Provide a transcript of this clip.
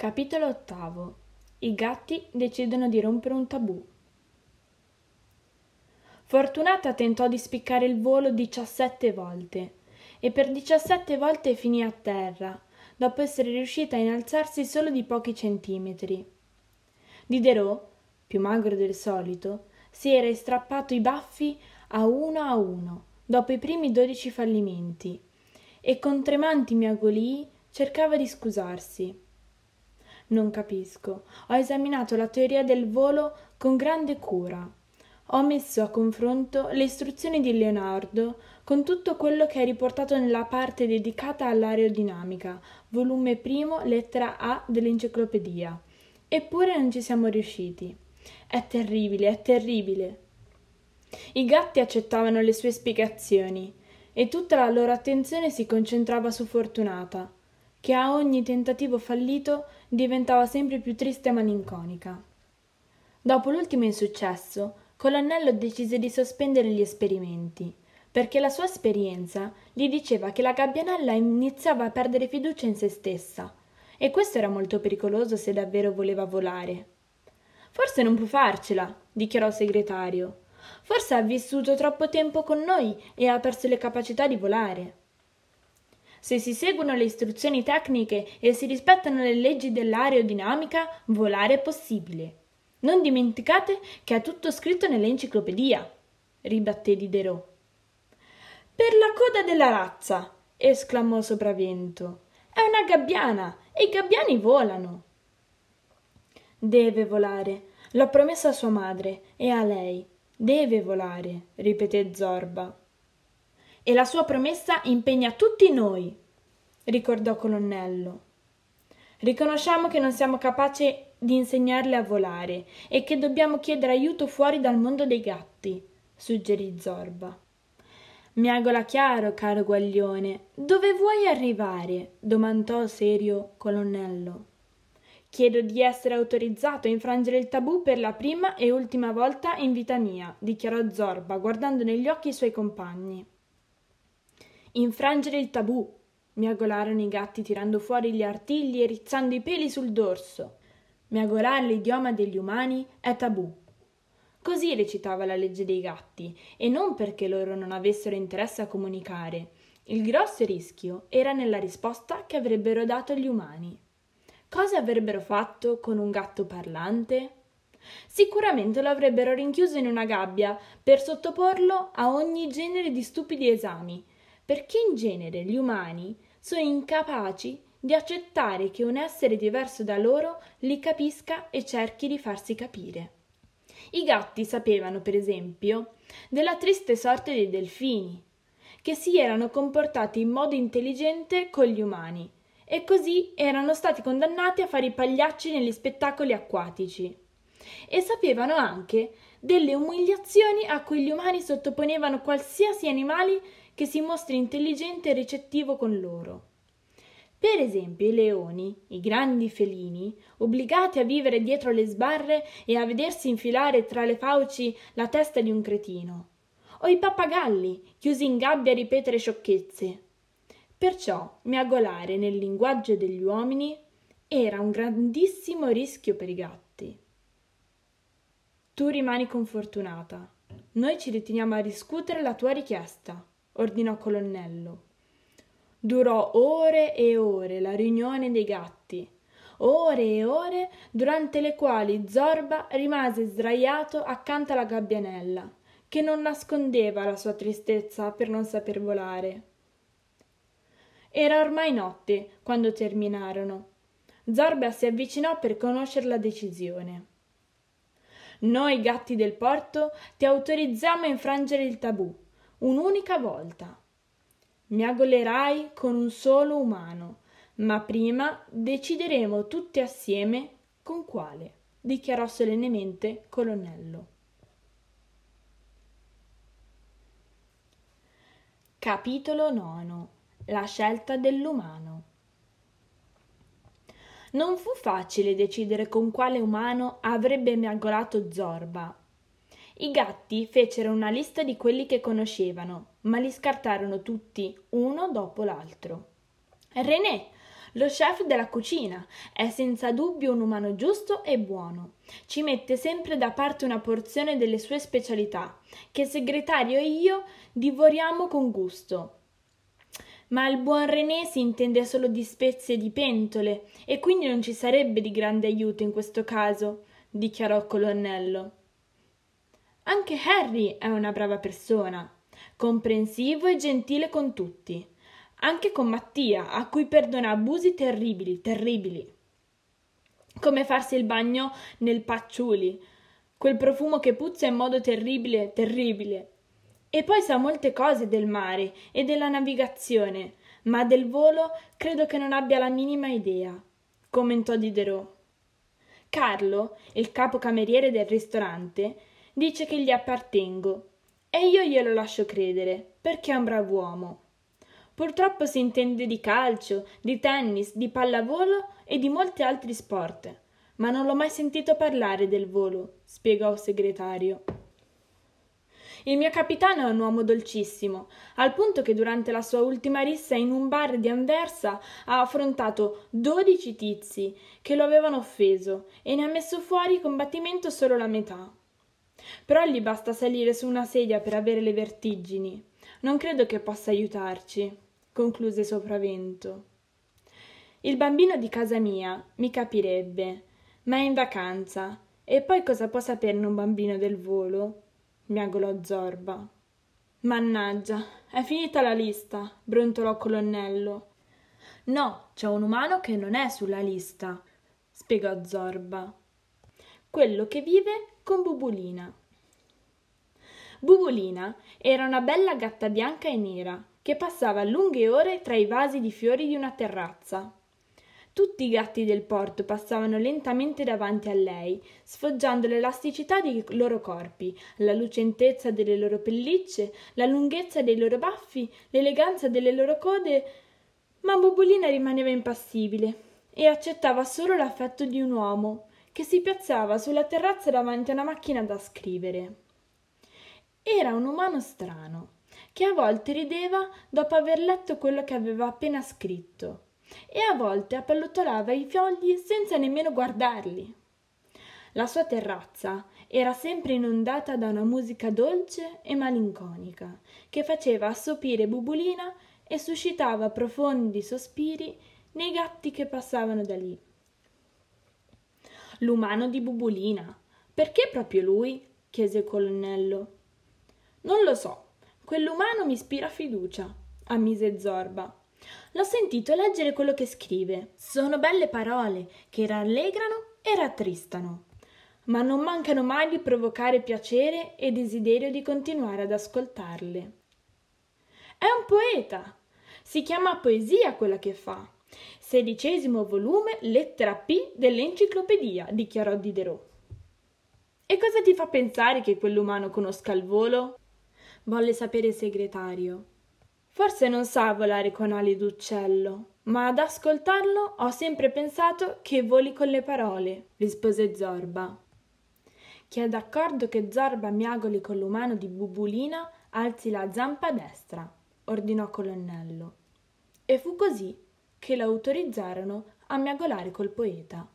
Capitolo ottavo. I gatti decidono di rompere un tabù. Fortunata tentò di spiccare il volo diciassette volte e per diciassette volte finì a terra, dopo essere riuscita a innalzarsi solo di pochi centimetri. Diderot, più magro del solito, si era strappato i baffi a uno a uno, dopo i primi dodici fallimenti, e con tremanti miagolii cercava di scusarsi. Non capisco. Ho esaminato la teoria del volo con grande cura. Ho messo a confronto le istruzioni di Leonardo con tutto quello che è riportato nella parte dedicata all'aerodinamica, volume primo, lettera A dell'enciclopedia. Eppure non ci siamo riusciti. È terribile, è terribile. I gatti accettavano le sue spiegazioni e tutta la loro attenzione si concentrava su Fortunata che a ogni tentativo fallito diventava sempre più triste e malinconica. Dopo l'ultimo insuccesso, Colonnello decise di sospendere gli esperimenti, perché la sua esperienza gli diceva che la gabbianella iniziava a perdere fiducia in se stessa, e questo era molto pericoloso se davvero voleva volare. Forse non può farcela, dichiarò il segretario. Forse ha vissuto troppo tempo con noi e ha perso le capacità di volare. Se si seguono le istruzioni tecniche e si rispettano le leggi dell'aerodinamica, volare è possibile. Non dimenticate che è tutto scritto nell'enciclopedia, ribatté Diderot. Per la coda della razza, esclamò Sopravvento. È una gabbiana e i gabbiani volano. Deve volare. L'ho promesso a sua madre e a lei. Deve volare, ripeté Zorba. E la sua promessa impegna tutti noi, ricordò Colonnello. Riconosciamo che non siamo capaci di insegnarle a volare e che dobbiamo chiedere aiuto fuori dal mondo dei gatti, suggerì Zorba. Miagola chiaro, caro guaglione, dove vuoi arrivare? domandò serio Colonnello. Chiedo di essere autorizzato a infrangere il tabù per la prima e ultima volta in vita mia, dichiarò Zorba, guardando negli occhi i suoi compagni. Infrangere il tabù, miagolarono i gatti tirando fuori gli artigli e rizzando i peli sul dorso. Miagolare l'idioma degli umani è tabù. Così recitava la legge dei gatti, e non perché loro non avessero interesse a comunicare. Il grosso rischio era nella risposta che avrebbero dato gli umani. Cosa avrebbero fatto con un gatto parlante? Sicuramente lo avrebbero rinchiuso in una gabbia per sottoporlo a ogni genere di stupidi esami, perché in genere gli umani sono incapaci di accettare che un essere diverso da loro li capisca e cerchi di farsi capire. I gatti sapevano, per esempio, della triste sorte dei delfini, che si erano comportati in modo intelligente con gli umani e così erano stati condannati a fare i pagliacci negli spettacoli acquatici. E sapevano anche delle umiliazioni a cui gli umani sottoponevano qualsiasi animale che si mostri intelligente e ricettivo con loro. Per esempio i leoni, i grandi felini, obbligati a vivere dietro le sbarre e a vedersi infilare tra le fauci la testa di un cretino, o i pappagalli, chiusi in gabbia a ripetere sciocchezze. Perciò miagolare nel linguaggio degli uomini era un grandissimo rischio per i gatti. Tu rimani confortunata. Noi ci riteniamo a discutere la tua richiesta ordinò Colonnello. Durò ore e ore la riunione dei gatti, ore e ore durante le quali Zorba rimase sdraiato accanto alla gabbianella, che non nascondeva la sua tristezza per non saper volare. Era ormai notte quando terminarono. Zorba si avvicinò per conoscere la decisione. Noi gatti del porto ti autorizziamo a infrangere il tabù un'unica volta. Miagolerai con un solo umano, ma prima decideremo tutti assieme con quale, dichiarò solennemente Colonnello. Capitolo nono La scelta dell'umano. Non fu facile decidere con quale umano avrebbe miagolato Zorba i gatti fecero una lista di quelli che conoscevano, ma li scartarono tutti, uno dopo l'altro. René Lo chef della cucina è senza dubbio un umano giusto e buono. Ci mette sempre da parte una porzione delle sue specialità, che segretario e io divoriamo con gusto. Ma il buon René si intende solo di spezie e di pentole, e quindi non ci sarebbe di grande aiuto in questo caso, dichiarò il colonnello. Anche Harry è una brava persona, comprensivo e gentile con tutti, anche con Mattia, a cui perdona abusi terribili, terribili. Come farsi il bagno nel pacciuli, quel profumo che puzza in modo terribile, terribile. E poi sa molte cose del mare e della navigazione, ma del volo credo che non abbia la minima idea, commentò Diderot. Carlo, il capocameriere del ristorante, dice che gli appartengo e io glielo lascio credere, perché è un brav'uomo. Purtroppo si intende di calcio, di tennis, di pallavolo e di molti altri sport, ma non l'ho mai sentito parlare del volo, spiegò il segretario. Il mio capitano è un uomo dolcissimo, al punto che durante la sua ultima rissa in un bar di Anversa ha affrontato dodici tizi che lo avevano offeso e ne ha messo fuori combattimento solo la metà. Però gli basta salire su una sedia per avere le vertigini. Non credo che possa aiutarci, concluse Sopravento. Il bambino di casa mia mi capirebbe, ma è in vacanza. E poi cosa può saperne un bambino del volo? miagolò Zorba. Mannaggia, è finita la lista, brontolò colonnello. No, c'è un umano che non è sulla lista, spiegò Zorba. Quello che vive con Bubulina. Bubulina era una bella gatta bianca e nera che passava lunghe ore tra i vasi di fiori di una terrazza. Tutti i gatti del porto passavano lentamente davanti a lei, sfoggiando l'elasticità dei loro corpi, la lucentezza delle loro pellicce, la lunghezza dei loro baffi, l'eleganza delle loro code, ma Bubulina rimaneva impassibile e accettava solo l'affetto di un uomo che si piazzava sulla terrazza davanti a una macchina da scrivere. Era un umano strano, che a volte rideva dopo aver letto quello che aveva appena scritto e a volte appallottolava i fogli senza nemmeno guardarli. La sua terrazza era sempre inondata da una musica dolce e malinconica, che faceva assopire Bubulina e suscitava profondi sospiri nei gatti che passavano da lì. L'umano di Bubulina. Perché proprio lui? chiese il colonnello. Non lo so. Quell'umano mi ispira fiducia, ammise Zorba. L'ho sentito leggere quello che scrive. Sono belle parole che rallegrano e rattristano, ma non mancano mai di provocare piacere e desiderio di continuare ad ascoltarle. È un poeta. Si chiama poesia quella che fa. Sedicesimo volume, lettera P dell'enciclopedia, dichiarò Diderot. E cosa ti fa pensare che quell'umano conosca il volo? volle sapere il segretario. Forse non sa volare con ali d'uccello, ma ad ascoltarlo ho sempre pensato che voli con le parole, rispose Zorba. Chi è d'accordo che Zorba miagoli con l'umano di Bubulina alzi la zampa destra, ordinò colonnello. E fu così che l'autorizzarono a miagolare col poeta.